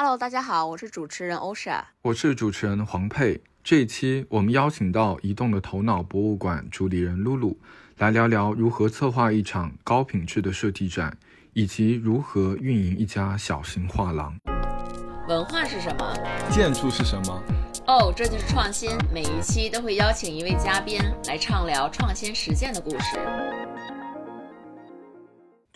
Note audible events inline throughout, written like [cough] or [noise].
Hello，大家好，我是主持人欧莎，我是主持人黄佩。这一期我们邀请到移动的头脑博物馆主理人露露来聊聊如何策划一场高品质的设计展，以及如何运营一家小型画廊。文化是什么？建筑是什么？哦，这就是创新。每一期都会邀请一位嘉宾来畅聊创新实践的故事。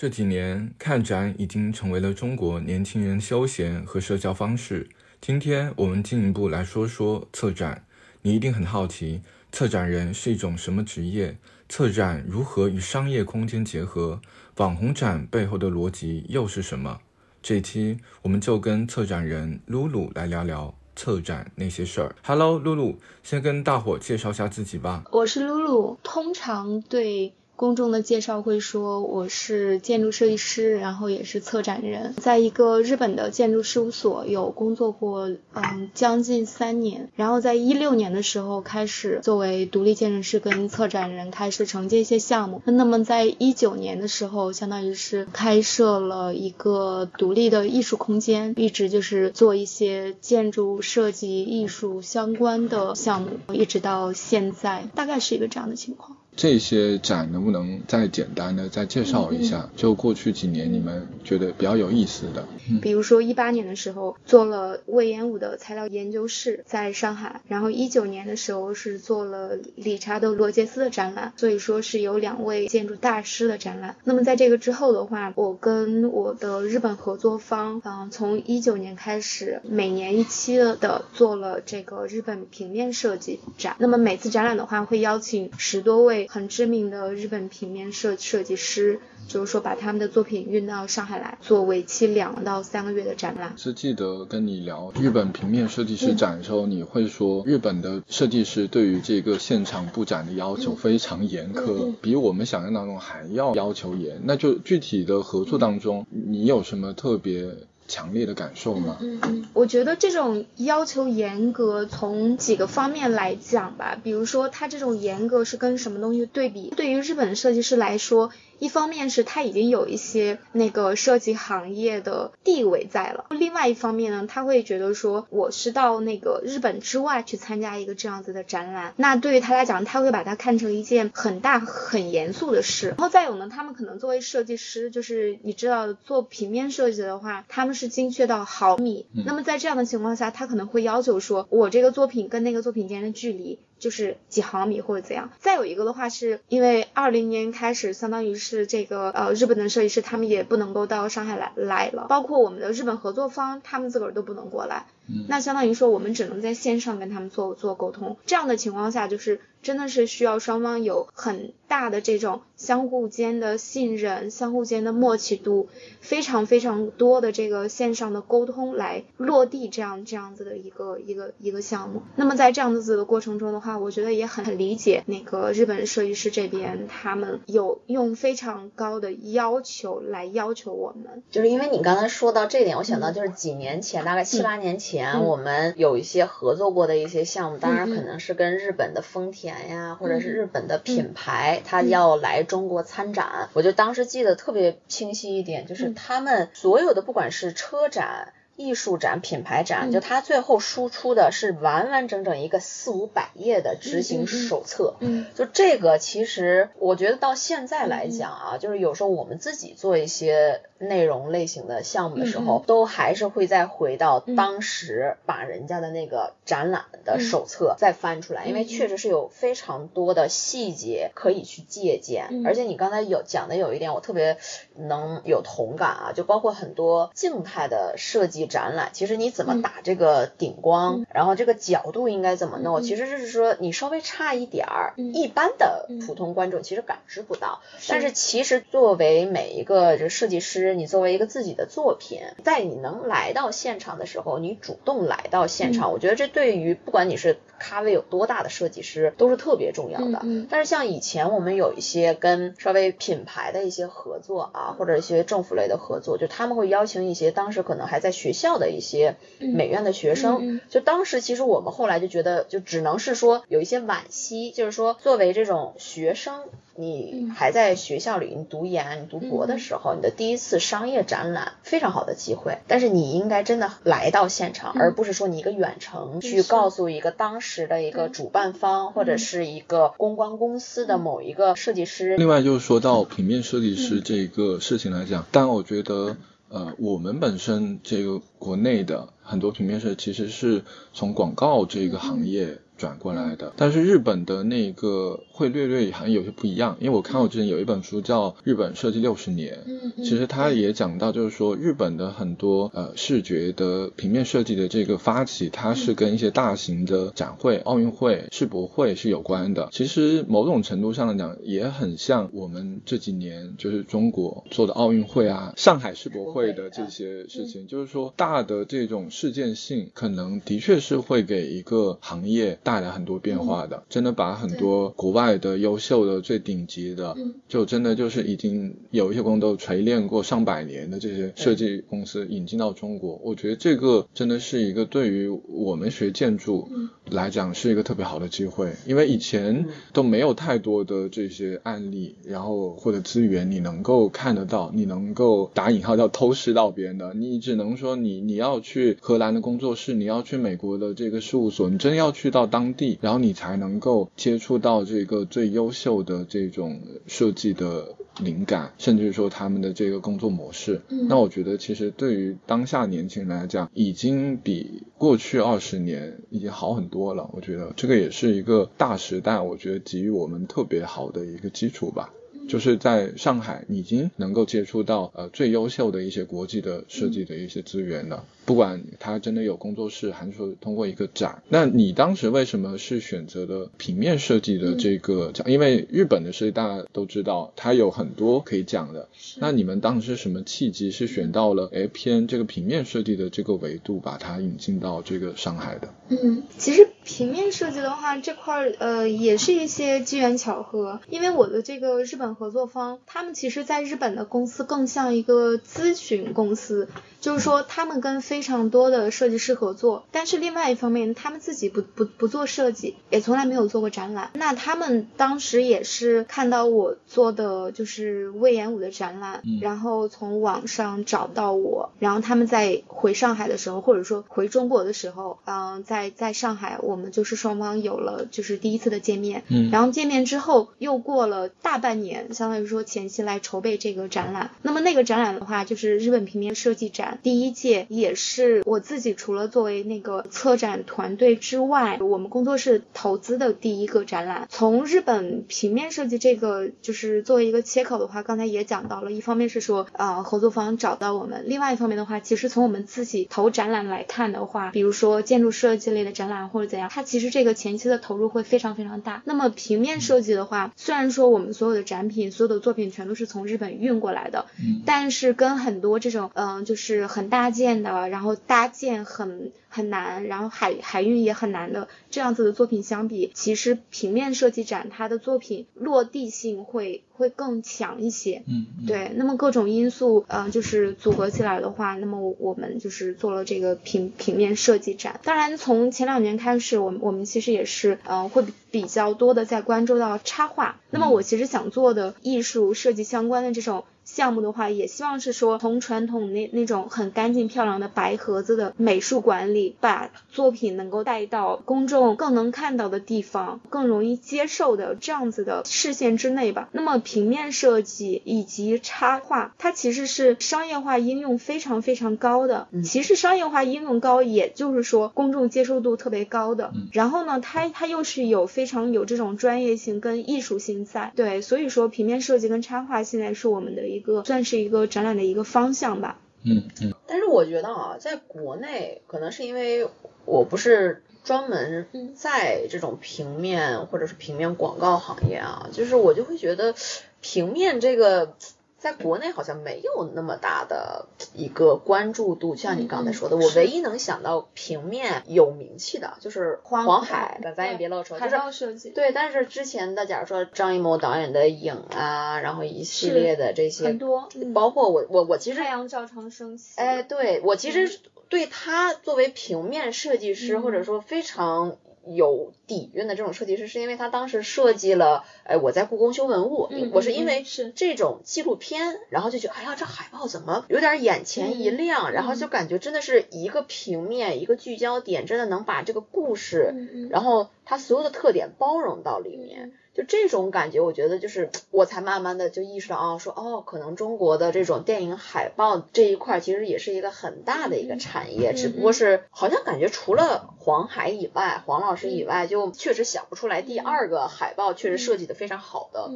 这几年看展已经成为了中国年轻人休闲和社交方式。今天我们进一步来说说策展。你一定很好奇，策展人是一种什么职业？策展如何与商业空间结合？网红展背后的逻辑又是什么？这期我们就跟策展人露露来聊聊策展那些事儿。Hello，露露，先跟大伙介绍下自己吧。我是露露，通常对。公众的介绍会说我是建筑设计师，然后也是策展人，在一个日本的建筑事务所有工作过，嗯，将近三年。然后在一六年的时候开始作为独立建筑师跟策展人开始承接一些项目。那么在一九年的时候，相当于是开设了一个独立的艺术空间，一直就是做一些建筑设计艺术相关的项目，一直到现在，大概是一个这样的情况。这些展能不能再简单的再介绍一下？就过去几年你们觉得比较有意思的，比如说一八年的时候做了魏延武的材料研究室在上海，然后一九年的时候是做了理查德罗杰斯的展览，所以说是有两位建筑大师的展览。那么在这个之后的话，我跟我的日本合作方，嗯，从一九年开始每年一期的做了这个日本平面设计展。那么每次展览的话会邀请十多位。很知名的日本平面设设计师，就是说把他们的作品运到上海来做为期两到三个月的展览。是记得跟你聊日本平面设计师展的时候，你会说日本的设计师对于这个现场布展的要求非常严苛，比我们想象当中还要要求严。那就具体的合作当中，你有什么特别？强烈的感受吗？嗯嗯，我觉得这种要求严格，从几个方面来讲吧。比如说，它这种严格是跟什么东西对比？对于日本设计师来说。一方面是他已经有一些那个设计行业的地位在了，另外一方面呢，他会觉得说我是到那个日本之外去参加一个这样子的展览，那对于他来讲，他会把它看成一件很大很严肃的事。然后再有呢，他们可能作为设计师，就是你知道做平面设计的话，他们是精确到毫米。那么在这样的情况下，他可能会要求说，我这个作品跟那个作品间的距离。就是几毫米或者怎样，再有一个的话，是因为二零年开始，相当于是这个呃日本的设计师他们也不能够到上海来来了，包括我们的日本合作方，他们自个儿都不能过来，那相当于说我们只能在线上跟他们做做沟通，这样的情况下就是。真的是需要双方有很大的这种相互间的信任、相互间的默契度，非常非常多的这个线上的沟通来落地这样这样子的一个一个一个项目。那么在这样子的过程中的话，我觉得也很很理解那个日本设计师这边，他们有用非常高的要求来要求我们。就是因为你刚才说到这点，我想到就是几年前，大概七八年前，我们有一些合作过的一些项目，当然可能是跟日本的丰田。呀，或者是日本的品牌，他要来中国参展，我就当时记得特别清晰一点，就是他们所有的不管是车展。艺术展、品牌展，就它最后输出的是完完整整一个四五百页的执行手册。嗯，就这个，其实我觉得到现在来讲啊，就是有时候我们自己做一些内容类型的项目的时候，都还是会再回到当时把人家的那个展览的手册再翻出来，因为确实是有非常多的细节可以去借鉴。而且你刚才有讲的有一点，我特别能有同感啊，就包括很多静态的设计。展览其实你怎么打这个顶光，然后这个角度应该怎么弄，其实就是说你稍微差一点儿，一般的普通观众其实感知不到。但是其实作为每一个这设计师，你作为一个自己的作品，在你能来到现场的时候，你主动来到现场，我觉得这对于不管你是咖位有多大的设计师都是特别重要的。但是像以前我们有一些跟稍微品牌的一些合作啊，或者一些政府类的合作，就他们会邀请一些当时可能还在学。校的一些美院的学生，就当时其实我们后来就觉得，就只能是说有一些惋惜，就是说作为这种学生。你还在学校里你读研、你读博的时候，你的第一次商业展览非常好的机会，但是你应该真的来到现场，而不是说你一个远程去告诉一个当时的一个主办方或者是一个公关公司的某一个设计师。另外就是说到平面设计师这个事情来讲，但我觉得呃，我们本身这个国内的很多平面设计其实是从广告这个行业。转过来的，但是日本的那个会略略好像有些不一样，因为我看我之前有一本书叫《日本设计六十年》，嗯其实他也讲到，就是说日本的很多呃视觉的平面设计的这个发起，它是跟一些大型的展会、奥运会、世博会是有关的。其实某种程度上来讲，也很像我们这几年就是中国做的奥运会啊、上海世博会的这些事情，就是说大的这种事件性，可能的确是会给一个行业带来很多变化的，真的把很多国外的优秀的、最顶级的，就真的就是已经有一些工都锤炼过上百年的这些设计公司引进到中国。我觉得这个真的是一个对于我们学建筑来讲是一个特别好的机会，因为以前都没有太多的这些案例，然后或者资源你能够看得到，你能够打引号叫偷师到别人的，你只能说你你要去荷兰的工作室，你要去美国的这个事务所，你真要去到当。当地，然后你才能够接触到这个最优秀的这种设计的灵感，甚至说他们的这个工作模式。那我觉得，其实对于当下年轻人来讲，已经比过去二十年已经好很多了。我觉得这个也是一个大时代，我觉得给予我们特别好的一个基础吧。就是在上海，已经能够接触到呃最优秀的一些国际的设计的一些资源了。不管他真的有工作室，还是说通过一个展。那你当时为什么是选择的平面设计的这个讲？因为日本的设计大家都知道，它有很多可以讲的。那你们当时什么契机是选到了哎偏这个平面设计的这个维度，把它引进到这个上海的？嗯，其实平面设计的话，这块儿呃也是一些机缘巧合。因为我的这个日本合作方，他们其实在日本的公司更像一个咨询公司，就是说他们跟非常多的设计师合作，但是另外一方面，他们自己不不不做设计，也从来没有做过展览。那他们当时也是看到我做的就是魏延武的展览，然后从网上找到我，然后他们在回上海的时候，或者说回中国的时候，嗯，在在上海，我们就是双方有了就是第一次的见面，嗯，然后见面之后又过了大半年，相当于说前期来筹备这个展览。那么那个展览的话，就是日本平面设计展第一届。也是我自己除了作为那个策展团队之外，我们工作室投资的第一个展览。从日本平面设计这个就是作为一个切口的话，刚才也讲到了，一方面是说呃合作方找到我们，另外一方面的话，其实从我们自己投展览来看的话，比如说建筑设计类的展览或者怎样，它其实这个前期的投入会非常非常大。那么平面设计的话，虽然说我们所有的展品、所有的作品全都是从日本运过来的，嗯，但是跟很多这种嗯就是很大件。的，然后搭建很很难，然后海海运也很难的这样子的作品相比，其实平面设计展它的作品落地性会会更强一些。嗯，对。那么各种因素，嗯，就是组合起来的话，那么我们就是做了这个平平面设计展。当然，从前两年开始，我们我们其实也是，嗯，会比较多的在关注到插画。那么我其实想做的艺术设计相关的这种。项目的话，也希望是说从传统那那种很干净漂亮的白盒子的美术馆里，把作品能够带到公众更能看到的地方，更容易接受的这样子的视线之内吧。那么平面设计以及插画，它其实是商业化应用非常非常高的。其实商业化应用高，也就是说公众接受度特别高的。然后呢，它它又是有非常有这种专业性跟艺术性在。对，所以说平面设计跟插画现在是我们的。一个算是一个展览的一个方向吧。嗯嗯。但是我觉得啊，在国内可能是因为我不是专门在这种平面或者是平面广告行业啊，就是我就会觉得平面这个。在国内好像没有那么大的一个关注度，像你刚才说的，我唯一能想到平面有名气的就是黄海，咱咱也别漏说，就是对。但是之前的，假如说张艺谋导演的影啊，然后一系列的这些，很多，包括我我我其实太阳照常升起，哎，对我其实对他作为平面设计师，或者说非常。有底蕴的这种设计师，是因为他当时设计了，哎，我在故宫修文物，嗯我是因为是。这种纪录片，然后就觉得，哎呀，这海报怎么有点眼前一亮，然后就感觉真的是一个平面，一个聚焦点，真的能把这个故事，然后它所有的特点包容到里面。就这种感觉，我觉得就是我才慢慢的就意识到啊，说哦，可能中国的这种电影海报这一块其实也是一个很大的一个产业，嗯只不过是好像感觉除了黄海以外，黄老师以外，就确实想不出来第二个海报确实设计的非常好的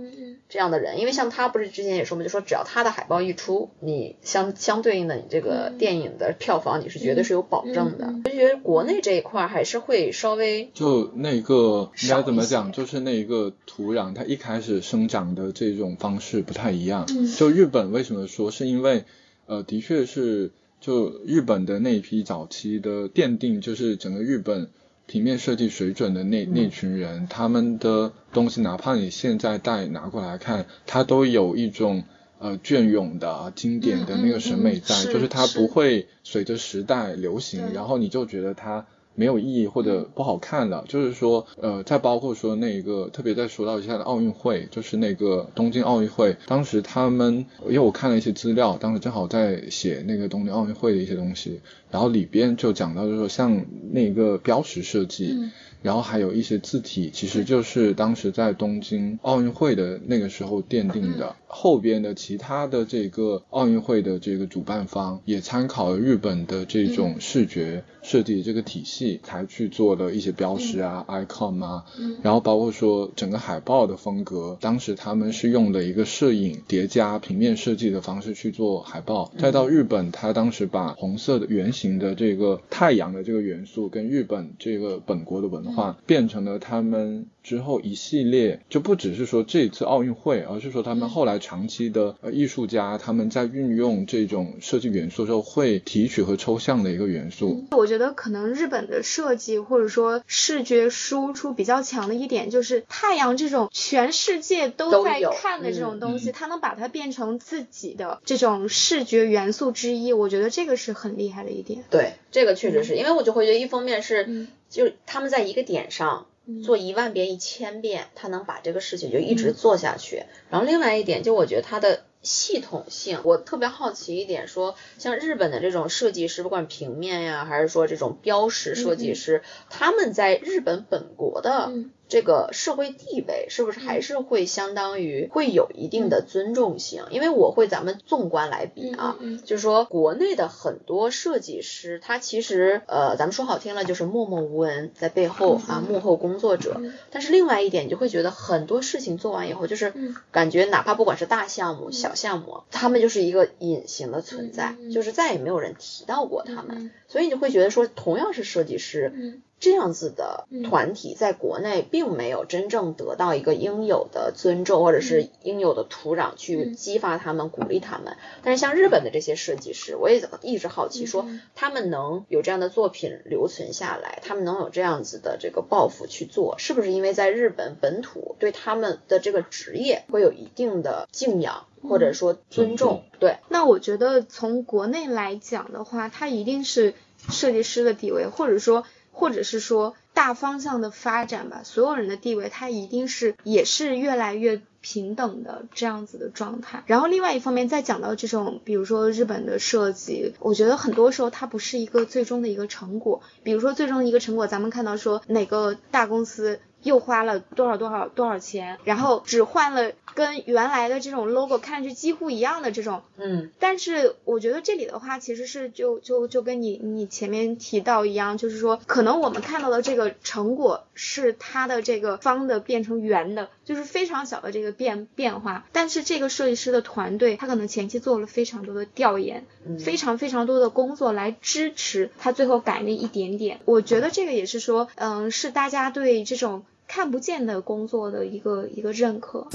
这样的人，因为像他不是之前也说嘛，就说只要他的海报一出，你相相对应的你这个电影的票房你是绝对是有保证的嗯嗯。就觉得国内这一块还是会稍微就那个应该怎么讲，就是那一个土壤，它一开始生长的这种方式不太一样。嗯就日本为什么说，是因为呃，的确是就日本的那一批早期的奠定，就是整个日本平面设计水准的那嗯那群人，他们的东西，哪怕你现在带拿过来看，它都有一种。呃，隽永的啊经典的那个审美在，嗯嗯嗯就是它不会随着时代流行，然后你就觉得它没有意义或者不好看了。就是说，呃，再包括说那个，特别再说到一下的奥运会，就是那个东京奥运会，当时他们，因为我看了一些资料，当时正好在写那个东京奥运会的一些东西，然后里边就讲到，就是说像那个标识设计。嗯然后还有一些字体，其实就是当时在东京奥运会的那个时候奠定的。后边的其他的这个奥运会的这个主办方也参考了日本的这种视觉设计这个体系，才去做了一些标识啊、icon 啊，然后包括说整个海报的风格，当时他们是用的一个摄影叠加平面设计的方式去做海报。再到日本，他当时把红色的圆形的这个太阳的这个元素跟日本这个本国的文化变成了他们之后一系列，就不只是说这一次奥运会，而是说他们后来长期的呃艺术家他们在运用这种设计元素的时候会提取和抽象的一个元素。我觉得可能日本的设计或者说视觉输出比较强的一点，就是太阳这种全世界都在看的这种嗯东西，嗯它能把它变成自己的这种视觉元素之一，我觉得这个是很厉害的一点。对，这个确实是因为我就会觉得，一方面是，嗯就是他们在一个点上嗯。做一万遍、一千遍，他能把这个事情就一直做下去。然后另外一点，就我觉得他的系统性，我特别好奇一点，说像日本的这种设计师，不管平面呀，还是说这种标识设计师，他们在日本本国的嗯这个社会地位是不是还是会相当于会有一定的尊重性？因为我会咱们纵观来比啊，就是说国内的很多设计师，他其实呃，咱们说好听了就是默默无闻，在背后啊幕后工作者。嗯。但是另外一点，你就会觉得很多事情做完以后，就是嗯。感觉哪怕不管是大项目、小项目，他们就是一个隐形的存在就是再也没有人提到过他们。嗯所以你就会觉得说，同样是设计师，嗯这样子的嗯。团体在国内并没有真正得到一个应有的尊重，或者是应有的土壤去嗯。激发他们、鼓励他们。但是像日本的这些设计师，我也一直好奇说他们能有这样的作品留存下来，他们能有这样子的这个抱负去做，是不是因为在日本本土对他们的这个职业会有一定的敬仰，或者说尊重？对，那我觉得从国内来讲的话，它一定是设计师的地位，或者说，或者是说大方向的发展吧，所有人的地位，它一定是也是越来越平等的这样子的状态。然后另外一方面，再讲到这种，比如说日本的设计，我觉得很多时候它不是一个最终的一个成果。比如说最终的一个成果，咱们看到说哪个大公司。又花了多少多少多少钱，然后只换了跟原来的这种 logo 看上去几乎一样的这种嗯但是我觉得这里的话，其实是就就就跟你你前面提到一样，就是说，可能我们看到的这个成果是它的这个方的变成圆的，就是非常小的这个变变化。但是这个设计师的团队，他可能前期做了非常多的调研，嗯非常非常多的工作来支持他最后改那一点点。我觉得这个也是说，嗯，是大家对这种看不见的工作的一个一个认可。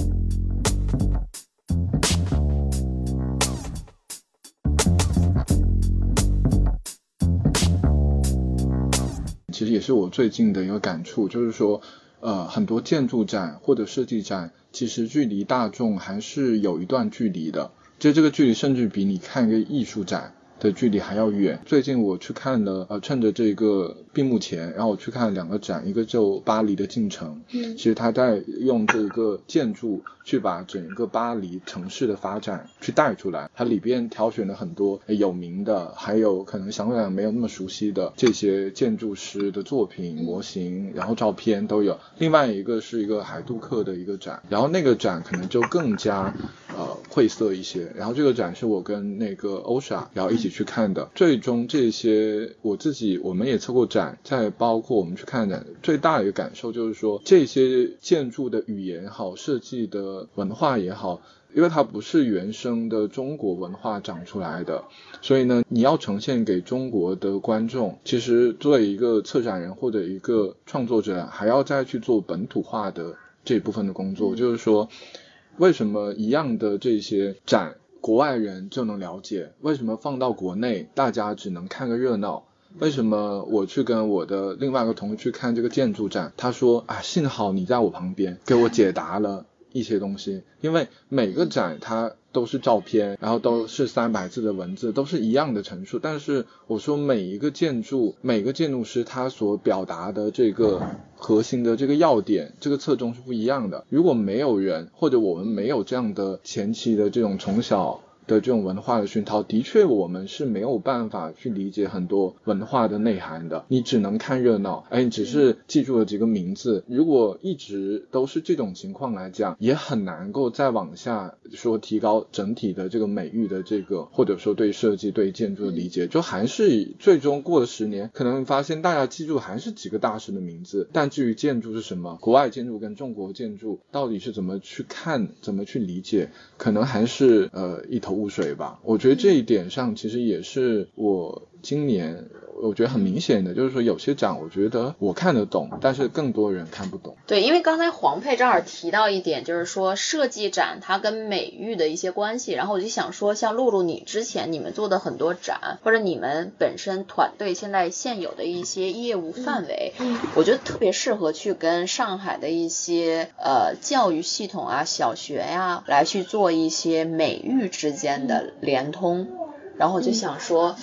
其实也是我最近的一个感触，就是说，呃，很多建筑展或者设计展，其实距离大众还是有一段距离的。就这个距离，甚至比你看一个艺术展的距离还要远。最近我去看了，呃，趁着这个闭幕前，然后我去看了两个展，一个就巴黎的进程，嗯其实他在用这个建筑去把整个巴黎城市的发展去带出来，它里边挑选了很多有名的，还有可能相对来讲没有那么熟悉的这些建筑师的作品模型，然后照片都有。另外一个是一个海杜克的一个展，然后那个展可能就更加呃晦涩一些。然后这个展是我跟那个欧莎然后一起去看的。最终这些我自己我们也测过展，再包括我们去看展，最大的一个感受就是说这些建筑的语言也好，设计的文化也好。因为它不是原生的中国文化长出来的，所以呢，你要呈现给中国的观众，其实作为一个策展人或者一个创作者，还要再去做本土化的这部分的工作。就是说，为什么一样的这些展，国外人就能了解？为什么放到国内，大家只能看个热闹？为什么我去跟我的另外一个同事去看这个建筑展，他说啊，幸好你在我旁边，给我解答了。一些东西，因为每个展它都是照片，然后都是三百字的文字，都是一样的陈述。但是我说每一个建筑，每个建筑师他所表达的这个核心的这个要点，这个侧重是不一样的。如果没有人，或者我们没有这样的前期的这种从小。的这种文化的熏陶，的确我们是没有办法去理解很多文化的内涵的。你只能看热闹，哎，你只是记住了几个名字。如果一直都是这种情况来讲，也很难够再往下说提高整体的这个美誉的这个，或者说对设计、对建筑的理解。就还是最终过了十年，可能发现大家记住还是几个大师的名字，但至于建筑是什么，国外建筑跟中国建筑到底是怎么去看、怎么去理解，可能还是呃一头。污水吧，我觉得这一点上其实也是我今年我觉得很明显的，就是说有些展我觉得我看得懂，但是更多人看不懂。对，因为刚才黄佩正好提到一点，就是说设计展它跟美育的一些关系，然后我就想说，像露露你之前你们做的很多展，或者你们本身团队现在现有的一些业务范围，嗯，我觉得特别适合去跟上海的一些呃教育系统啊、小学呀来去做一些美育之间的联通，然后我就想说。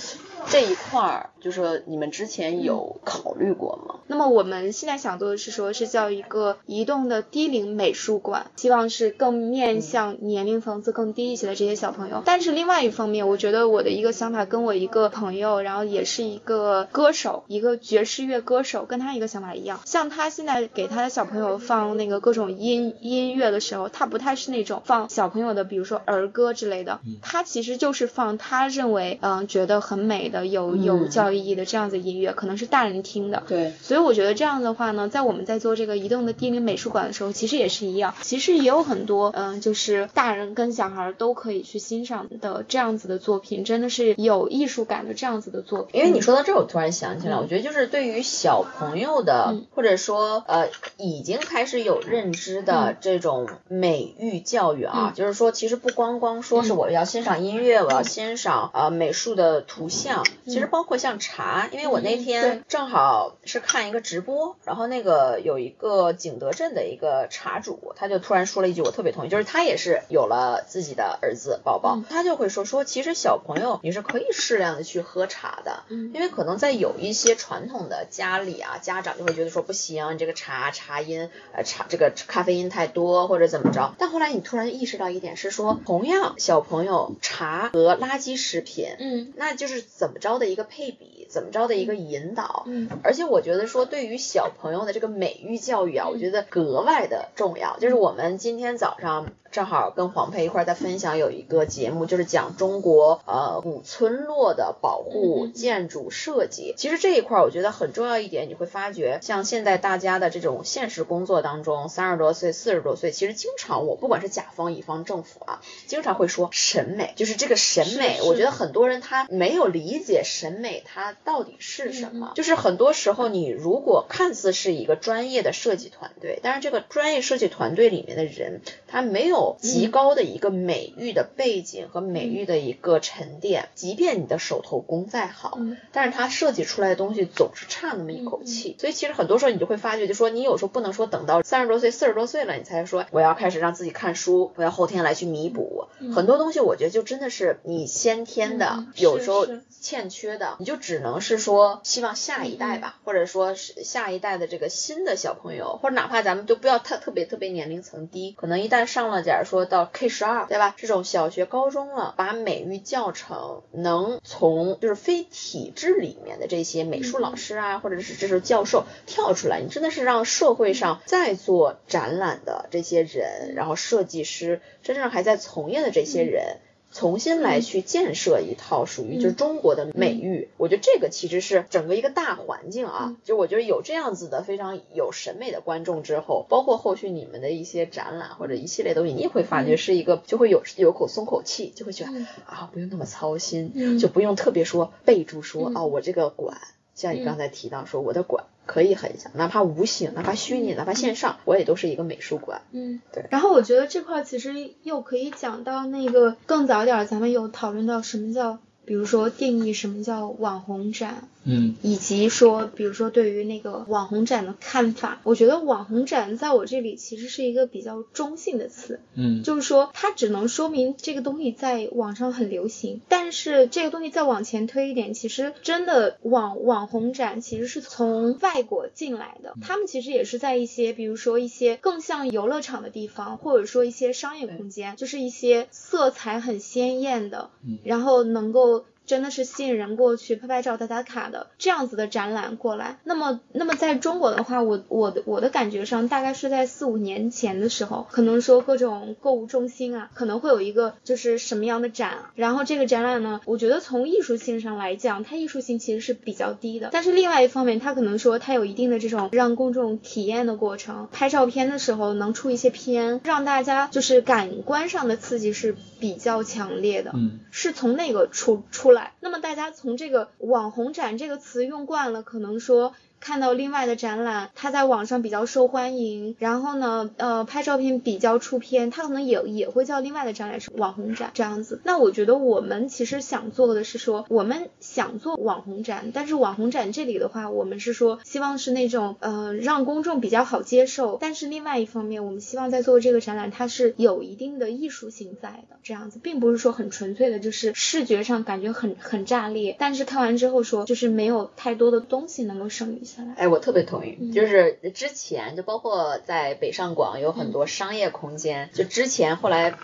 这一块儿就是你们之前有考虑过吗？那么我们现在想做的是说，是叫一个移动的低龄美术馆，希望是更面向年龄层次更低一些的这些小朋友。但是另外一方面，我觉得我的一个想法跟我一个朋友，然后也是一个歌手，一个爵士乐歌手，跟他一个想法一样。像他现在给他的小朋友放那个各种音音乐的时候，他不太是那种放小朋友的，比如说儿歌之类的，他其实就是放他认为嗯觉得很美的。有有教育意义的这样子音乐，可能是大人听的。对，所以我觉得这样的话呢，在我们在做这个移动的低龄美术馆的时候，其实也是一样，其实也有很多嗯，就是大人跟小孩都可以去欣赏的这样子的作品，真的是有艺术感的这样子的作品。因为你说到这，我突然想起来，我觉得就是对于小朋友的，或者说呃已经开始有认知的这种美育教育啊，就是说其实不光光说是我要欣赏音乐，我要欣赏呃美术的图像。其实包括像茶，因为我那天正好是看一个直播，然后那个有一个景德镇的一个茶主，他就突然说了一句我特别同意，就是他也是有了自己的儿子宝宝，他就会说说其实小朋友你是可以适量的去喝茶的，因为可能在有一些传统的家里啊，家长就会觉得说不行，你这个茶茶因呃茶这个咖啡因太多或者怎么着，但后来你突然意识到一点是说，同样小朋友茶和垃圾食品，嗯，那就是怎么着的一个配比，怎么着的一个引导，嗯，而且我觉得说对于小朋友的这个美育教育啊，我觉得格外的重要。就是我们今天早上正好跟黄佩一块在分享有一个节目，就是讲中国呃古村落的保护建筑设计。其实这一块我觉得很重要一点，你会发觉像现在大家的这种现实工作当中，三十多岁、四十多岁，其实经常我不管是甲方乙方政府啊，经常会说审美，就是这个审美，我觉得很多人他没有理解审美它到底是什么。就是很多时候你如果看似是一个专业的设计团队，但是这个专业设计团队里面的人他没有。有极高的一个美育的背景和美育的一个沉淀，即便你的手头功再好，但是它设计出来的东西总是差那么一口气。所以其实很多时候你就会发觉，就说你有时候不能说等到三十多岁、四十多岁了，你才说我要开始让自己看书，我要后天来去弥补。很多东西。我觉得就真的是你先天的，有时候欠缺的，你就只能是说希望下一代吧，或者说是下一代的这个新的小朋友，或者哪怕咱们就不要太特别特别年龄层低，可能一旦上了，假如说到 K 十二，对吧？这种小学、高中了，把美育教程能从就是非体制里面的这些美术老师啊，或者是这是教授跳出来，你真的是让社会上在做展览的这些人，然后设计师，真正还在从业的这些人。重新来去建设一套属于就是中国的美育，我觉得这个其实是整个一个大环境啊。就我觉得有这样子的非常有审美的观众之后，包括后续你们的一些展览或者一系列东西，你也会发觉是一个就会有有口松口气，就会觉得啊不用那么操心，就不用特别说备注说啊我这个馆，像你刚才提到说我的馆。可以很像，哪怕无形，哪怕虚拟，哪怕线上，我也都是一个美术馆。嗯，对。然后我觉得这块其实又可以讲到那个更早点，咱们有讨论到什么叫。比如说定义什么叫网红展，嗯，以及说，比如说对于那个网红展的看法，我觉得网红展在我这里其实是一个比较中性的词，嗯，就是说它只能说明这个东西在网上很流行，但是这个东西再往前推一点，其实真的网网红展其实是从外国进来的，他们其实也是在一些比如说一些更像游乐场的地方，或者说一些商业空间，就是一些色彩很鲜艳的，然后能够。真的是吸引人过去拍拍照、打打卡的这样子的展览过来。那么，那么在中国的话，我我的我的感觉上，大概是在四五年前的时候，可能说各种购物中心啊，可能会有一个就是什么样的展。然后这个展览呢，我觉得从艺术性上来讲，它艺术性其实是比较低的。但是另外一方面，它可能说它有一定的这种让公众体验的过程，拍照片的时候能出一些片，让大家就是感官上的刺激是比较强烈的。嗯，是从那个出出来。那么大家从这个网红展这个词用惯了，可能说。看到另外的展览，它在网上比较受欢迎，然后呢，呃，拍照片比较出片，它可能也也会叫另外的展览是网红展这样子。那我觉得我们其实想做的是说，我们想做网红展，但是网红展这里的话，我们是说希望是那种呃让公众比较好接受，但是另外一方面，我们希望在做这个展览，它是有一定的艺术性在的这样子，并不是说很纯粹的，就是视觉上感觉很很炸裂，但是看完之后说就是没有太多的东西能够剩余。哎，我特别同意，就是之前就包括在北上广有很多商业空间，就之前后来。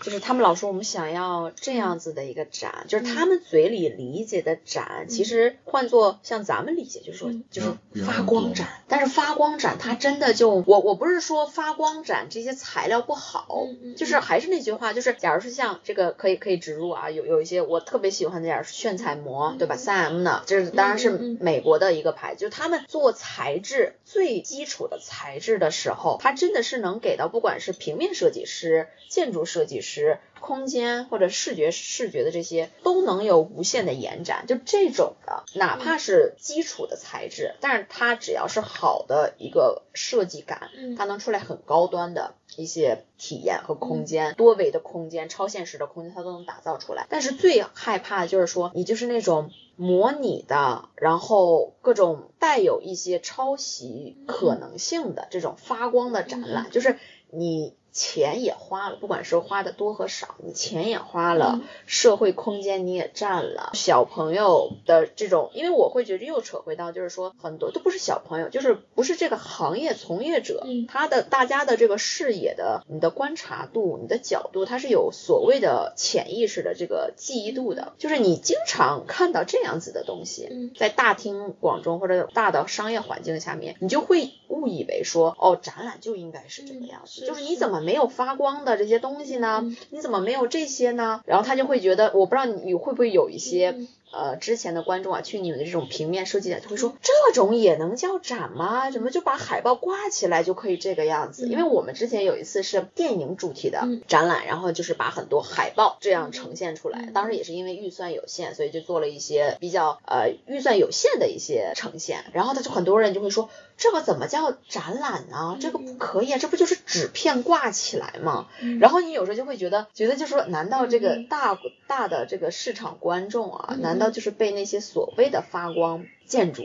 就是他们老说我们想要这样子的一个展，就是他们嘴里理解的展，其实换做像咱们理解，就是说就是发光展。但是发光展它真的就我我不是说发光展这些材料不好，就是还是那句话，就是假如是像这个可以可以植入啊，有有一些我特别喜欢的点炫彩膜，对吧？三 M 的，就是当然是美国的一个牌子，就他们做材质最基础的材质的时候，它真的是能给到不管是平面设计师、建筑设计师。时空间或者视觉视觉的这些都能有无限的延展，就这种的，哪怕是基础的材质，但是它只要是好的一个设计感，它能出来很高端的一些体验和空间，多维的空间、超现实的空间，它都能打造出来。但是最害怕的就是说，你就是那种模拟的，然后各种带有一些抄袭可能性的这种发光的展览，就是你。钱也花了，不管是花的多和少，你钱也花了，社会空间你也占了。小朋友的这种，因为我会觉得又扯回到，就是说很多都不是小朋友，就是不是这个行业从业者，他的大家的这个视野的，你的观察度、你的角度，他是有所谓的潜意识的这个记忆度的。就是你经常看到这样子的东西，在大庭广众或者大的商业环境下面，你就会误以为说，哦，展览就应该是这个样子，就是你怎么。没有发光的这些东西呢？你怎么没有这些呢？然后他就会觉得，我不知道你会不会有一些呃之前的观众啊，去你们的这种平面设计展，就会说这种也能叫展吗？怎么就把海报挂起来就可以这个样子？因为我们之前有一次是电影主题的展览，然后就是把很多海报这样呈现出来，当时也是因为预算有限，所以就做了一些比较呃预算有限的一些呈现，然后他就很多人就会说。这个怎么叫展览呢？这个不可以啊，这不就是纸片挂起来吗？然后你有时候就会觉得，觉得就说，难道这个大大的这个市场观众啊，难道就是被那些所谓的发光建筑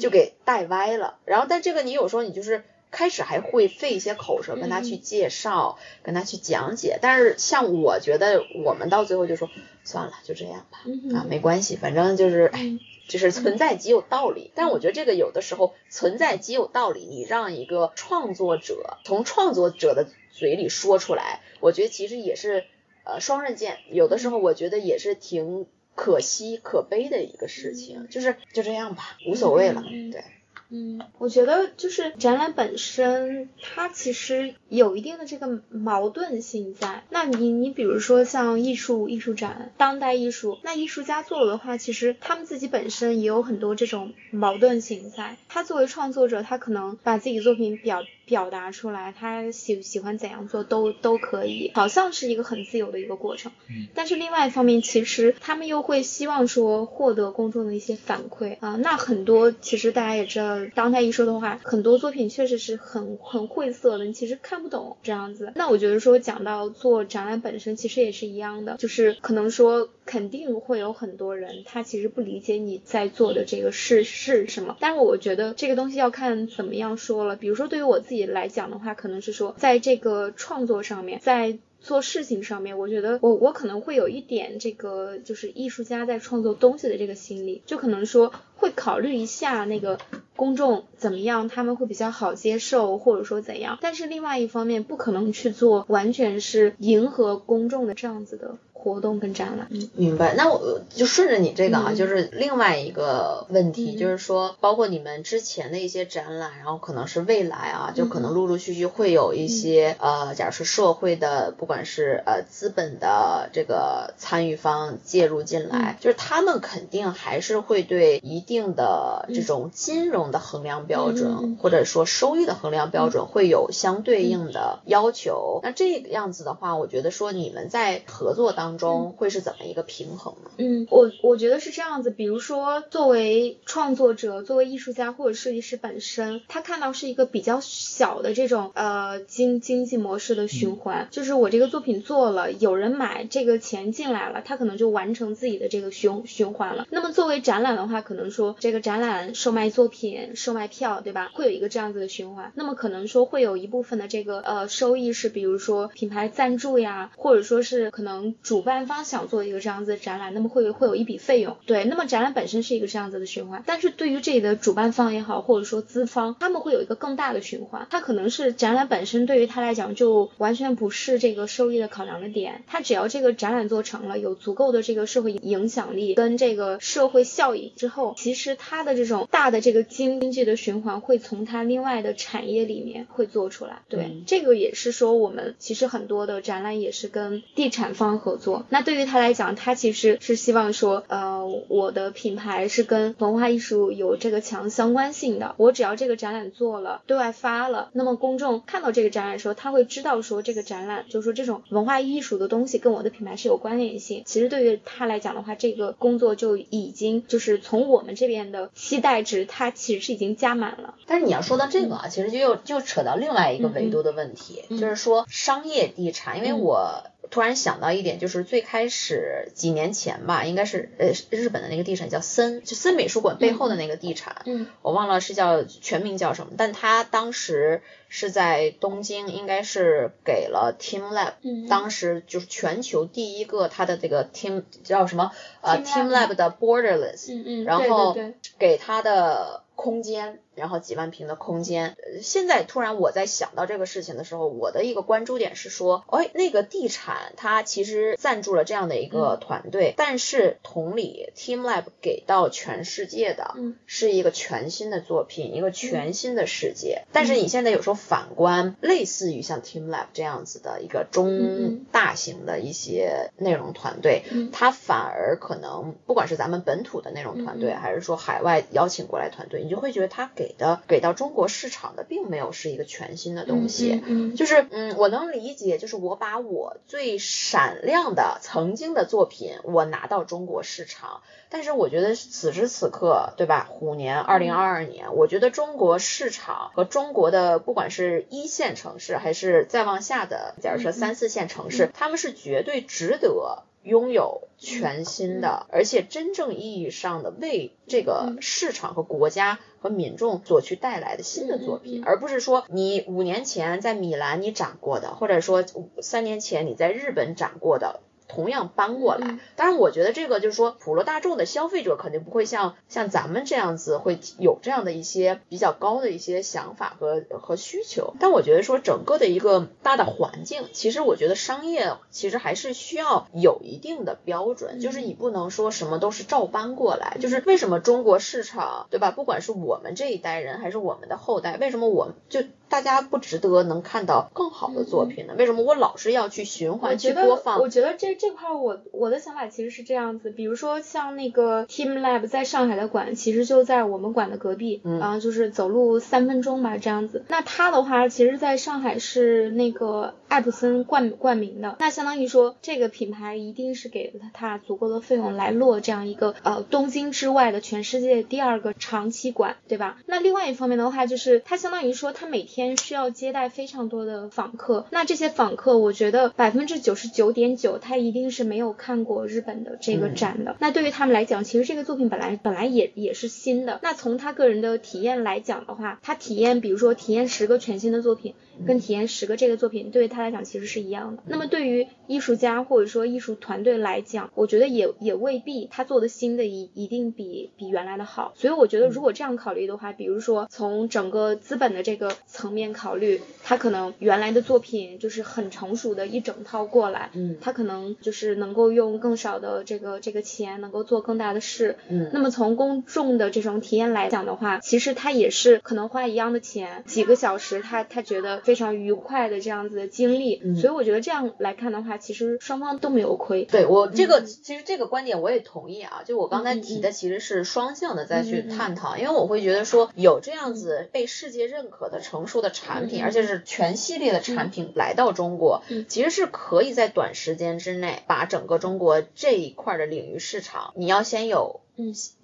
就给带歪了？然后，但这个你有时候你就是开始还会费一些口舌跟他去介绍，跟他去讲解。但是像我觉得，我们到最后就说算了，就这样吧，啊，没关系，反正就是哎。就是存在即有道理，但我觉得这个有的时候存在即有道理，你让一个创作者从创作者的嘴里说出来，我觉得其实也是呃双刃剑，有的时候我觉得也是挺可惜可悲的一个事情，就是就这样吧，无所谓了，对。嗯，我觉得就是展览本身，它其实有一定的这个矛盾性在。那你你比如说像艺术艺术展、当代艺术，那艺术家做的话，其实他们自己本身也有很多这种矛盾性在。他作为创作者，他可能把自己作品表。表达出来，他喜喜欢怎样做都都可以，好像是一个很自由的一个过程。嗯，但是另外一方面，其实他们又会希望说获得公众的一些反馈啊。那很多其实大家也知道，当代艺术的话，很多作品确实是很很晦涩的，你其实看不懂这样子。那我觉得说讲到做展览本身，其实也是一样的，就是可能说肯定会有很多人他其实不理解你在做的这个事是什么。但是我觉得这个东西要看怎么样说了。比如说对于我自己。来讲的话，可能是说，在这个创作上面，在做事情上面，我觉得我我可能会有一点这个，就是艺术家在创作东西的这个心理，就可能说会考虑一下那个公众怎么样，他们会比较好接受，或者说怎样。但是另外一方面，不可能去做完全是迎合公众的这样子的。活动跟展览，明白。那我就顺着你这个啊，就是另外一个问题，就是说，包括你们之前的一些展览，然后可能是未来啊，就可能陆陆续续会有一些呃，假如说社会的，不管是呃资本的这个参与方介入进来，就是他们肯定还是会对一定的这种金融的衡量标准，或者说收益的衡量标准会有相对应的要求。那这个样子的话，我觉得说你们在合作当。当中会是怎么一个平衡呢？嗯，我我觉得是这样子。比如说，作为创作者、作为艺术家或者设计师本身，他看到是一个比较小的这种呃经经济模式的循环，就是我这个作品做了，有人买，这个钱进来了，他可能就完成自己的这个循循环了。那么作为展览的话，可能说这个展览售卖作品、售卖票，对吧？会有一个这样子的循环。那么可能说会有一部分的这个呃收益是，比如说品牌赞助呀，或者说是可能主主办方想做一个这样子的展览，那么会会有一笔费用，对，那么展览本身是一个这样子的循环，但是对于这里的主办方也好，或者说资方，他们会有一个更大的循环，它可能是展览本身对于他来讲就完全不是这个收益的考量的点，他只要这个展览做成了，有足够的这个社会影响力跟这个社会效益之后，其实他的这种大的这个经济的循环会从他另外的产业里面会做出来，对，这个也是说我们其实很多的展览也是跟地产方合作。那对于他来讲，他其实是希望说，呃，我的品牌是跟文化艺术有这个强相关性的。我只要这个展览做了，对外发了，那么公众看到这个展览的时候，他会知道说这个展览就是说这种文化艺术的东西跟我的品牌是有关联性。其实对于他来讲的话，这个工作就已经就是从我们这边的期待值，它其实是已经加满了。但是你要说到这个啊，其实就又就扯到另外一个维度的问题，就是说商业地产，因为我。突然想到一点，就是最开始几年前吧，应该是呃日本的那个地产叫森，就森美术馆背后的那个地产，嗯，我忘了是叫全名叫什么，但他当时是在东京，应该是给了 Team Lab，嗯，当时就是全球第一个他的这个 Team 叫什么呃 Team Lab 的 Borderless，嗯嗯，然后给他的空间。然后几万平的空间。现在突然我在想到这个事情的时候，我的一个关注点是说，哎，那个地产它其实赞助了这样的一个团队，但是同理，TeamLab 给到全世界的是一个全新的作品，一个全新的世界。但是你现在有时候反观，类似于像 TeamLab 这样子的一个中大型的一些内容团队，它反而可能不管是咱们本土的内容团队，还是说海外邀请过来团队，你就会觉得他给的给到中国市场的并没有是一个全新的东西。嗯，就是嗯，我能理解，就是我把我最闪亮的曾经的作品，我拿到中国市场。但是我觉得此时此刻，对吧？虎年二零二二年，我觉得中国市场和中国的不管是一线城市，还是再往下的，假如说三四线城市，他们是绝对值得拥有全新的，而且真正意义上的为这个市场和国家和民众所去带来的新的作品，而不是说你五年前在米兰你展过的，或者说三年前你在日本展过的。同样搬过来，当然我觉得这个就是说普罗大众的消费者肯定不会像像咱们这样子会有这样的一些比较高的一些想法和和需求。但我觉得说整个的一个大的环境，其实我觉得商业其实还是需要有一定的标准，就是你不能说什么都是照搬过来。就是为什么中国市场对吧？不管是我们这一代人还是我们的后代，为什么我们就大家不值得能看到更好的作品呢？为什么我老是要去循环去播放？我觉得这。这块我我的想法其实是这样子，比如说像那个 Team Lab 在上海的馆，其实就在我们馆的隔壁，然后就是走路三分钟吧这样子。那它的话，其实在上海是那个艾普森冠冠名的，那相当于说这个品牌一定是给了它足够的费用来落这样一个呃东京之外的全世界第二个长期馆，对吧？那另外一方面的话，就是它相当于说它每天需要接待非常多的访客，那这些访客，我觉得百分之九十九点九，他一一定是没有看过日本的这个展的。那对于他们来讲，其实这个作品本来本来也也是新的。那从他个人的体验来讲的话，他体验，比如说体验十个全新的作品。跟体验十个这个作品，对于他来讲其实是一样的。那么对于艺术家或者说艺术团队来讲，我觉得也也未必他做的新的一一定比比原来的好。所以我觉得如果这样考虑的话，比如说从整个资本的这个层面考虑，他可能原来的作品就是很成熟的一整套过来，嗯，他可能就是能够用更少的这个这个钱能够做更大的事，嗯。那么从公众的这种体验来讲的话，其实他也是可能花一样的钱，几个小时，他他觉得。非常愉快的这样子的经历，所以我觉得这样来看的话，其实双方都没有亏。对我这个，其实这个观点我也同意啊。就我刚才提的，其实是双向的再去探讨，因为我会觉得说，有这样子被世界认可的成熟的产品，而且是全系列的产品来到中国，其实是可以在短时间之内把整个中国这一块的领域市场，你要先有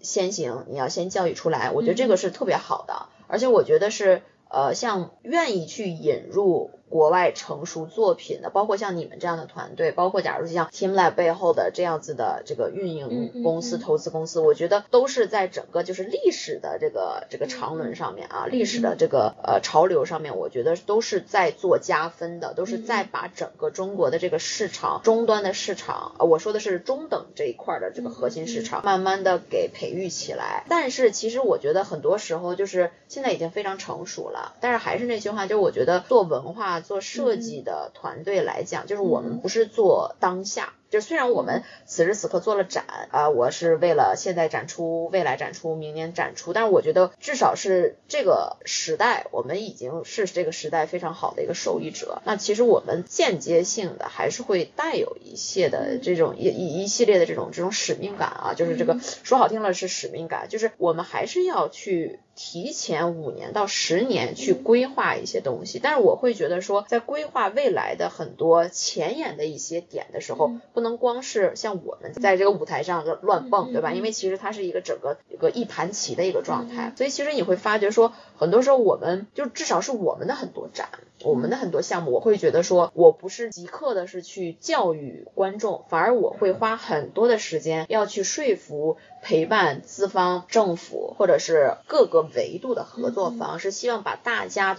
先行，你要先教育出来。我觉得这个是特别好的，而且我觉得是。呃，像愿意去引入。国外成熟作品的，包括像你们这样的团队，包括假如像 TeamLab 背后的这样子的这个运营公司、投资公司，我觉得都是在整个就是历史的这个这个长轮上面啊，历史的这个呃潮流上面，我觉得都是在做加分的，都是在把整个中国的这个市场终端的市场，我说的是中等这一块的这个核心市场，慢慢的给培育起来。但是其实我觉得很多时候就是现在已经非常成熟了，但是还是那句话，就是我觉得做文化。做设计的团队来讲，就是我们不是做当下。就虽然我们此时此刻做了展啊，我是为了现在展出、未来展出、明年展出，但是我觉得至少是这个时代，我们已经是这个时代非常好的一个受益者。那其实我们间接性的还是会带有一些的这种一一一系列的这种这种使命感啊，就是这个说好听了是使命感，就是我们还是要去提前五年到十年去规划一些东西。但是我会觉得说，在规划未来的很多前沿的一些点的时候。不能光是像我们在这个舞台上乱蹦，对吧？因为其实它是一个整个一个一盘棋的一个状态，所以其实你会发觉说，很多时候我们就至少是我们的很多展，我们的很多项目，我会觉得说我不是即刻的是去教育观众，反而我会花很多的时间要去说服、陪伴资方、政府或者是各个维度的合作方，是希望把大家。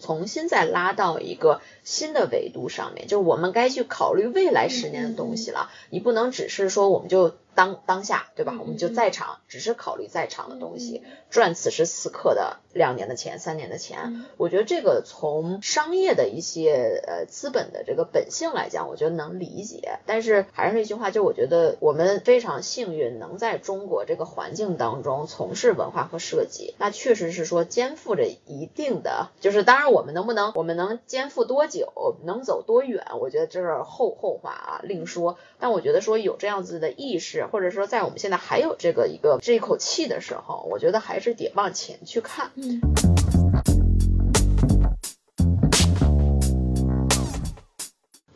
重新再拉到一个新的维度上面，就是我们该去考虑未来十年的东西了。你不能只是说我们就当当下，对吧？我们就在场，只是考虑在场的东西，赚此时此刻的两年的钱、三年的钱。我觉得这个从商业的一些呃资本的这个本性来讲，我觉得能理解。但是还是那句话，就我觉得我们非常幸运能在中国这个环境当中从事文化和设计，那确实是说肩负着一定的，就是当然我们能不能，我们能肩负多久，能走多远，我觉得这是后后话啊，另说。但我觉得说有这样子的意识，或者说在我们现在还有这个一个这一口气的时候，我觉得还是得往前去看。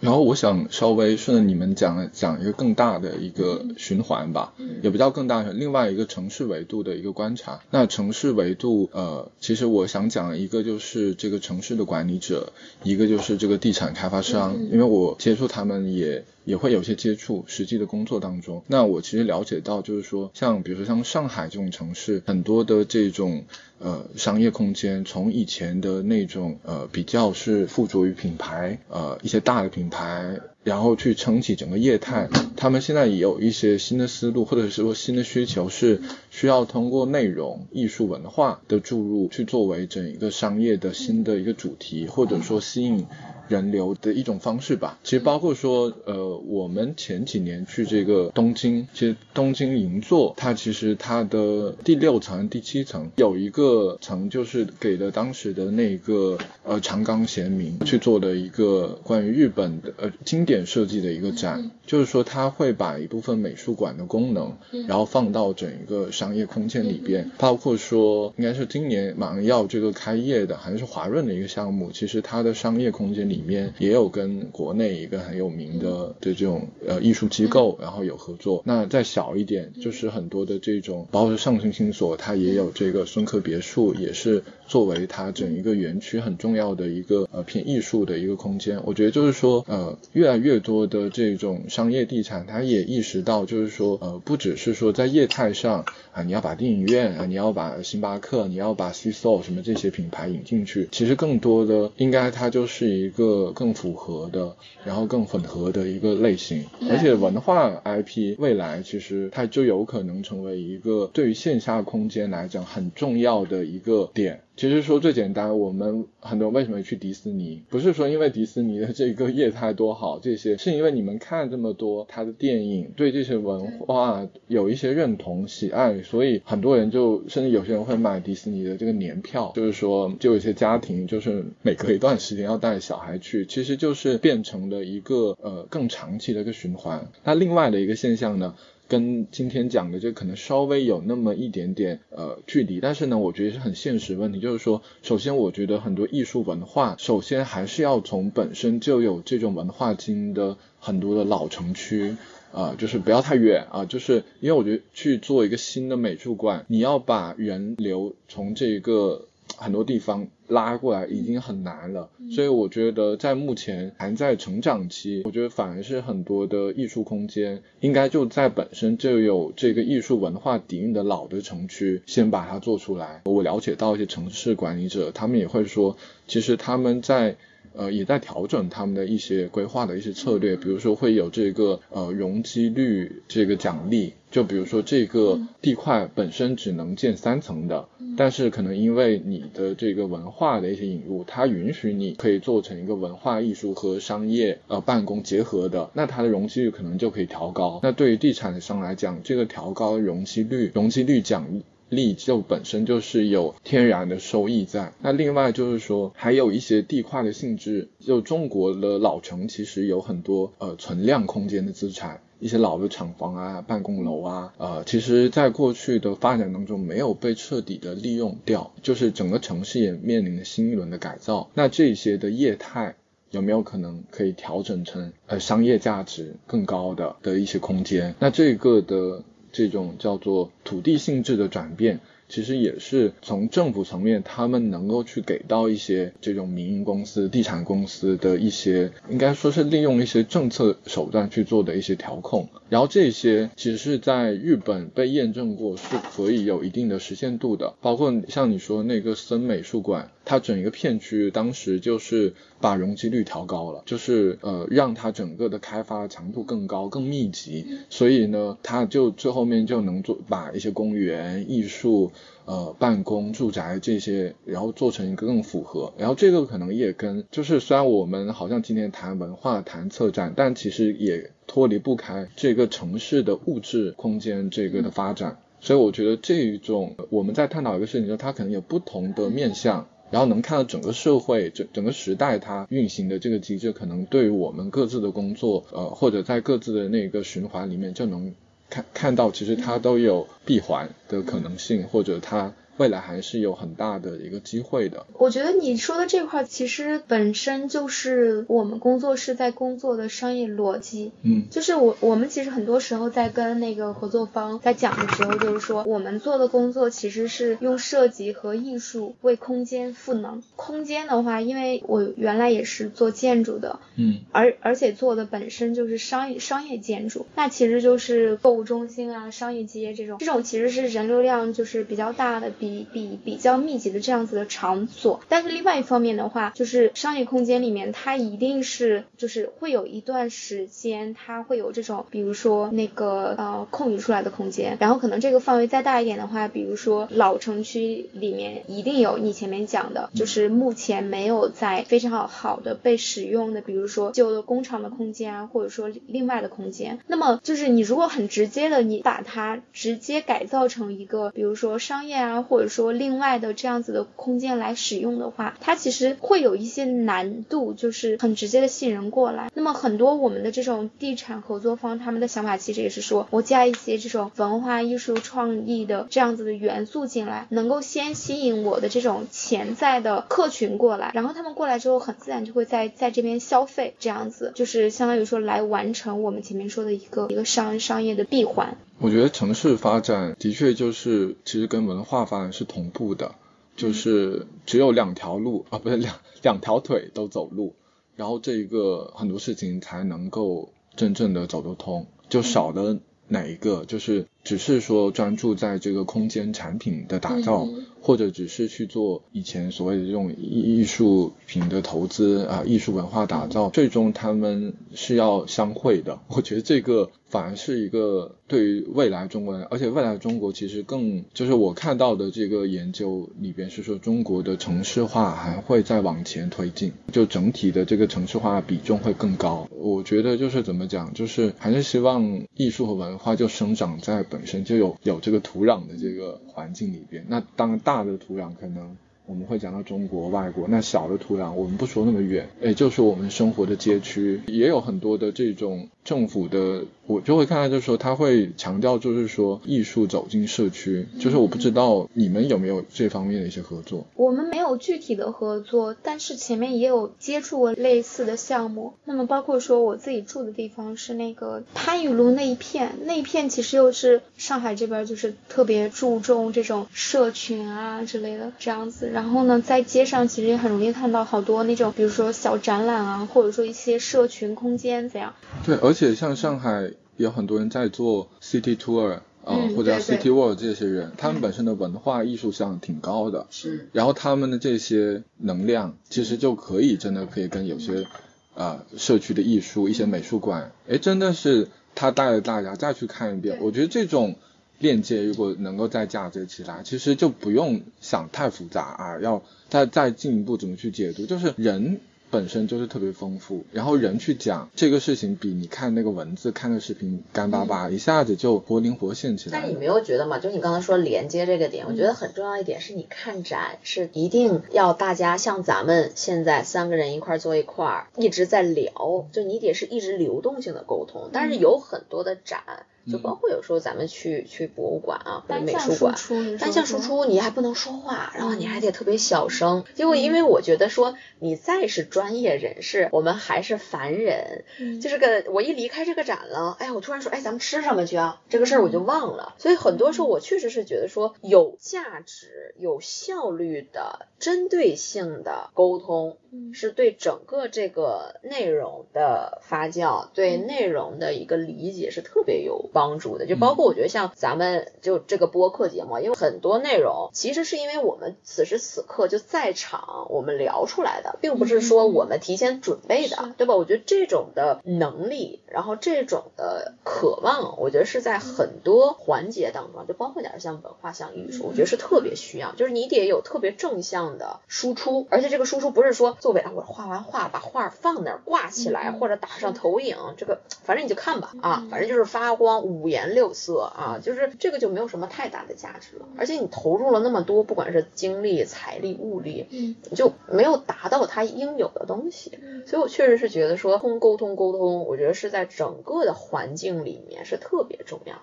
然后我想稍微顺着你们讲讲一个更大的一个循环吧，也不叫更大的另外一个城市维度的一个观察。那城市维度，呃，其实我想讲一个就是这个城市的管理者，一个就是这个地产开发商，因为我接触他们也。也会有些接触，实际的工作当中，那我其实了解到，就是说，像比如说像上海这种城市，很多的这种呃商业空间，从以前的那种呃比较是附着于品牌，呃一些大的品牌，然后去撑起整个业态，他们现在也有一些新的思路，或者是说新的需求，是需要通过内容、艺术、文化的注入，去作为整一个商业的新的一个主题，或者说吸引。人流的一种方式吧，其实包括说，呃，我们前几年去这个东京，其实东京银座，它其实它的第六层、第七层有一个层，就是给了当时的那个呃长冈贤明去做的一个关于日本的呃经典设计的一个展，就是说他会把一部分美术馆的功能，然后放到整一个商业空间里边，包括说应该是今年马上要这个开业的，好像是华润的一个项目，其实它的商业空间里。里面也有跟国内一个很有名的的这种呃艺术机构，然后有合作。那再小一点，就是很多的这种，包括上城新所，它也有这个孙科别墅，也是作为它整一个园区很重要的一个呃偏艺术的一个空间。我觉得就是说，呃，越来越多的这种商业地产，它也意识到，就是说，呃，不只是说在业态上啊，你要把电影院啊，你要把星巴克，你要把 C s o 什么这些品牌引进去，其实更多的应该它就是一个。个更符合的，然后更混合的一个类型，而且文化 IP 未来其实它就有可能成为一个对于线下空间来讲很重要的一个点。其实说最简单，我们很多为什么去迪士尼，不是说因为迪士尼的这个业态多好，这些是因为你们看这么多他的电影，对这些文化有一些认同喜爱，所以很多人就甚至有些人会买迪士尼的这个年票，就是说就有些家庭就是每隔一段时间要带小孩去，其实就是变成了一个呃更长期的一个循环。那另外的一个现象呢？跟今天讲的就可能稍微有那么一点点呃距离，但是呢，我觉得是很现实问题，就是说，首先我觉得很多艺术文化，首先还是要从本身就有这种文化基因的很多的老城区啊，就是不要太远啊，就是因为我觉得去做一个新的美术馆，你要把人流从这个。很多地方拉过来已经很难了，所以我觉得在目前还在成长期，我觉得反而是很多的艺术空间应该就在本身就有这个艺术文化底蕴的老的城区先把它做出来。我了解到一些城市管理者，他们也会说，其实他们在呃也在调整他们的一些规划的一些策略，比如说会有这个呃容积率这个奖励。就比如说这个地块本身只能建三层的，但是可能因为你的这个文化的一些引入，它允许你可以做成一个文化艺术和商业呃办公结合的，那它的容积率可能就可以调高。那对于地产商来讲，这个调高容积率，容积率奖利就本身就是有天然的收益在。那另外就是说，还有一些地块的性质，就中国的老城其实有很多呃存量空间的资产。一些老的厂房啊、办公楼啊，呃，其实在过去的发展当中没有被彻底的利用掉，就是整个城市也面临着新一轮的改造。那这些的业态有没有可能可以调整成呃商业价值更高的的一些空间？那这个的这种叫做土地性质的转变。其实也是从政府层面，他们能够去给到一些这种民营公司、地产公司的一些，应该说是利用一些政策手段去做的一些调控。然后这些其实是在日本被验证过是可以有一定的实现度的，包括像你说那个森美术馆。它整一个片区当时就是把容积率调高了，就是呃让它整个的开发强度更高、更密集，所以呢，它就最后面就能做把一些公园、艺术。呃，办公、住宅这些，然后做成一个更符合。然后这个可能也跟，就是虽然我们好像今天谈文化、谈策展，但其实也脱离不开这个城市的物质空间这个的发展。所以我觉得这一种我们在探讨一个事情的时候，它可能有不同的面向，然后能看到整个社会、整整个时代它运行的这个机制，可能对于我们各自的工作，呃，或者在各自的那个循环里面就能。看看到，其实它都有闭环的可能性，或者它。未来还是有很大的一个机会的。我觉得你说的这块其实本身就是我们工作室在工作的商业逻辑。嗯，就是我我们其实很多时候在跟那个合作方在讲的时候，就是说我们做的工作其实是用设计和艺术为空间赋能。空间的话，因为我原来也是做建筑的，嗯，而而且做的本身就是商业商业建筑，那其实就是购物中心啊、商业街这种，这种其实是人流量就是比较大的。比比比比较密集的这样子的场所，但是另外一方面的话，就是商业空间里面，它一定是就是会有一段时间，它会有这种，比如说那个呃空余出来的空间，然后可能这个范围再大一点的话，比如说老城区里面一定有你前面讲的，就是目前没有在非常好的被使用的，比如说旧的工厂的空间啊，或者说另外的空间，那么就是你如果很直接的，你把它直接改造成一个，比如说商业啊，或或者说另外的这样子的空间来使用的话，它其实会有一些难度，就是很直接的吸引人过来。那么很多我们的这种地产合作方，他们的想法其实也是说，我加一些这种文化艺术创意的这样子的元素进来，能够先吸引我的这种潜在的客群过来，然后他们过来之后，很自然就会在在这边消费，这样子就是相当于说来完成我们前面说的一个一个商商业的闭环。我觉得城市发展的确就是其实跟文化发展是同步的，就是只有两条路啊，不是两两条腿都走路，然后这一个很多事情才能够真正的走得通，就少的哪一个，就是只是说专注在这个空间产品的打造。或者只是去做以前所谓的这种艺艺术品的投资啊，艺术文化打造，最终他们是要相会的。[laughs] 我觉得这个反而是一个对于未来中国，而且未来中国其实更就是我看到的这个研究里边是说，中国的城市化还会再往前推进，就整体的这个城市化比重会更高。我觉得就是怎么讲，就是还是希望艺术和文化就生长在本本身就有有这个土壤的这个环境里边。那当大的土壤可能我们会讲到中国、外国，那小的土壤我们不说那么远，也，就是我们生活的街区也有很多的这种政府的。我就会看到，就是说他会强调，就是说艺术走进社区，就是我不知道你们有没有这方面的一些合作。我们没有具体的合作，但是前面也有接触过类似的项目。那么包括说我自己住的地方是那个番禺路那一片，那一片其实又是上海这边就是特别注重这种社群啊之类的这样子。然后呢，在街上其实也很容易看到好多那种，比如说小展览啊，或者说一些社群空间这样。对，而且像上海。有很多人在做 city tour 啊，或者 city walk 这些人，他们本身的文化艺术上挺高的，是。然后他们的这些能量，其实就可以真的可以跟有些啊社区的艺术、一些美术馆，哎，真的是他带着大家再去看一遍。我觉得这种链接如果能够再嫁接起来，其实就不用想太复杂啊，要再再进一步怎么去解读，就是人。本身就是特别丰富，然后人去讲这个事情，比你看那个文字、看个视频干巴巴，一下子就活灵活现起来。但你没有觉得吗？就你刚才说连接这个点，我觉得很重要一点是你看展是一定要大家像咱们现在三个人一块坐一块，一直在聊，就你得是一直流动性的沟通。但是有很多的展。就包括有时候咱们去去博物馆啊，或者美术馆，单向输出你还不能说话，然后你还得特别小声。结果因为我觉得说你再是专业人士，我们还是凡人，就是个我一离开这个展了，哎呀，我突然说，哎，咱们吃什么去啊？这个事儿我就忘了。所以很多时候我确实是觉得说有价值、有效率的、针对性的沟通，是对整个这个内容的发酵、对内容的一个理解是特别有。帮助的。就包括我觉得像咱们就这个播客节目，因为很多内容其实是因为我们此时此刻就在场，我们聊出来的，并不是说我们提前准备的，对吧？我觉得这种的能力，然后这种的渴望，我觉得是在很多环节当中，就包括点像文化、像艺术，我觉得是特别需要，就是你得有特别正向的输出，而且这个输出不是说作为啊，我画完画把画放那儿挂起来，或者打上投影，这个反正你就看吧啊，反正就是发光五颜六色啊，就是这个就没有什么太大的价值了，而且你投入了那么多，不管是精力、财力、物力，嗯，就没有达到它应有的东西，所以我确实是觉得说通沟通沟通，我觉得是在整个的环境里面是特别重要的，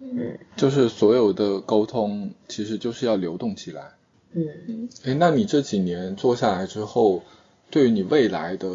嗯。就是所有的沟通其实就是要流动起来。嗯。哎，那你这几年做下来之后，对于你未来的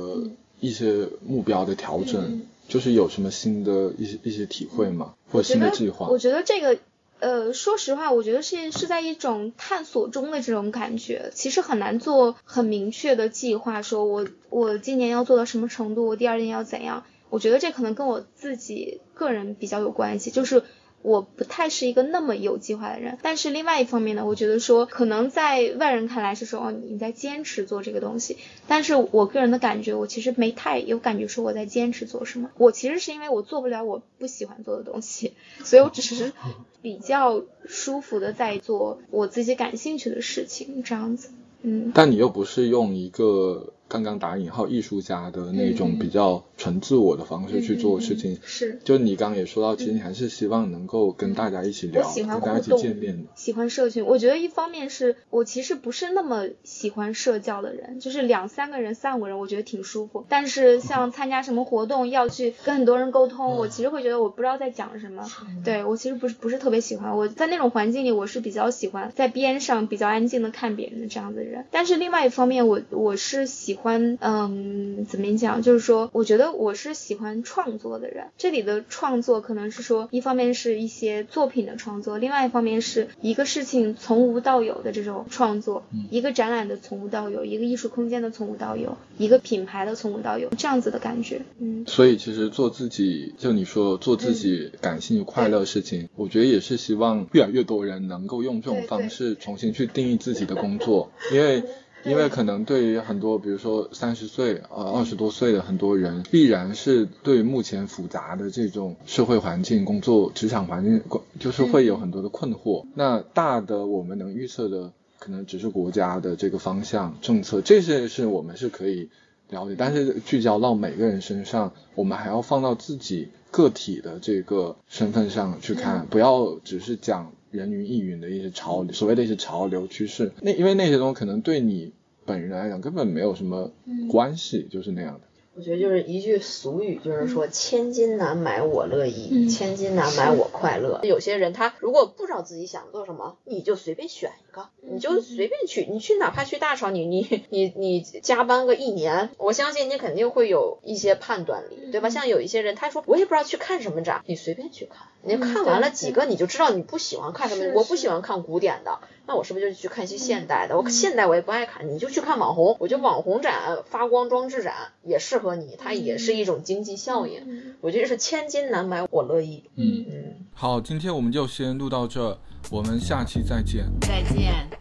一些目标的调整，嗯就是有什么新的一些一些体会吗？或新的计划？我觉得这个。呃，说实话，我觉得是是在一种探索中的这种感觉，其实很难做很明确的计划，说我我今年要做到什么程度，我第二年要怎样。我觉得这可能跟我自己个人比较有关系，就是我不太是一个那么有计划的人。但是另外一方面呢，我觉得说可能在外人看来是说哦你在坚持做这个东西，但是我个人的感觉，我其实没太有感觉说我在坚持做什么。我其实是因为我做不了我不喜欢做的东西，[laughs] 所以我只是比较舒服的在做我自己感兴趣的事情，这样子。嗯，但你又不是用一个刚刚打引号艺术家的那种比较纯自我的方式去做事情。是。就你刚刚也说到，其实你还是希望能够跟大家一起聊，我喜欢跟大家一起见面的。喜欢社群，我觉得一方面是我其实不是那么喜欢社交的人，就是两三个人、三五个人，我觉得挺舒服。但是 [laughs] 像参加什么活动要去跟很多人沟通，我其实会觉得我不知道在讲什么。对我其实不是不是特别喜欢。我在那种环境里，我是比较喜欢在边上比较安静的看别人的这样的人。但是另外一方面，我我是喜欢，嗯，怎么讲？就是说，我觉得我是喜欢创作的人。这里的创作可能是说，一方面是一些作品的创作，另外一方面是一个事情从无到有的这种创作，一个展览的从无到有，一个艺术空间的从无到有，一个品牌的从无到有，这样子的感觉。嗯，所以其实做自己，就你说做自己感兴趣、快乐的事情，我觉得也是希望越来越多人能够用这种方式重新去定义自己的工作，因为。因为可能对于很多，比如说三十岁、呃二十多岁的很多人，必然是对目前复杂的这种社会环境、工作、职场环境，就是会有很多的困惑。那大的我们能预测的，可能只是国家的这个方向、政策，这些是我们是可以了解，但是聚焦到每个人身上，我们还要放到自己个体的这个身份上去看，不要只是讲人云亦云的一些潮流，所谓的一些潮流趋势，那因为那些东西可能对你本人来讲根本没有什么关系，就是那样的。我觉得就是一句俗语，就是说千金难买我乐意，嗯。千金难买我快乐。有些人他如果不知道自己想做什么，你就随便选一个，你就随便去，你去哪怕去大厂，你你你你加班个一年，我相信你肯定会有一些判断力，对吧？像有一些人他说我也不知道去看什么展，你随便去看，你看完了几个你就知道你不喜欢看什么，我不喜欢看古典的，那我是不是就去看一些现代的？我现代我也不爱看，你就去看网红，我觉得网红展、发光装置展也适合你，它也是一种经济效应。我觉得是千金难买我乐意。嗯嗯。好，今天我们就先录到这，我们下期再见。再见。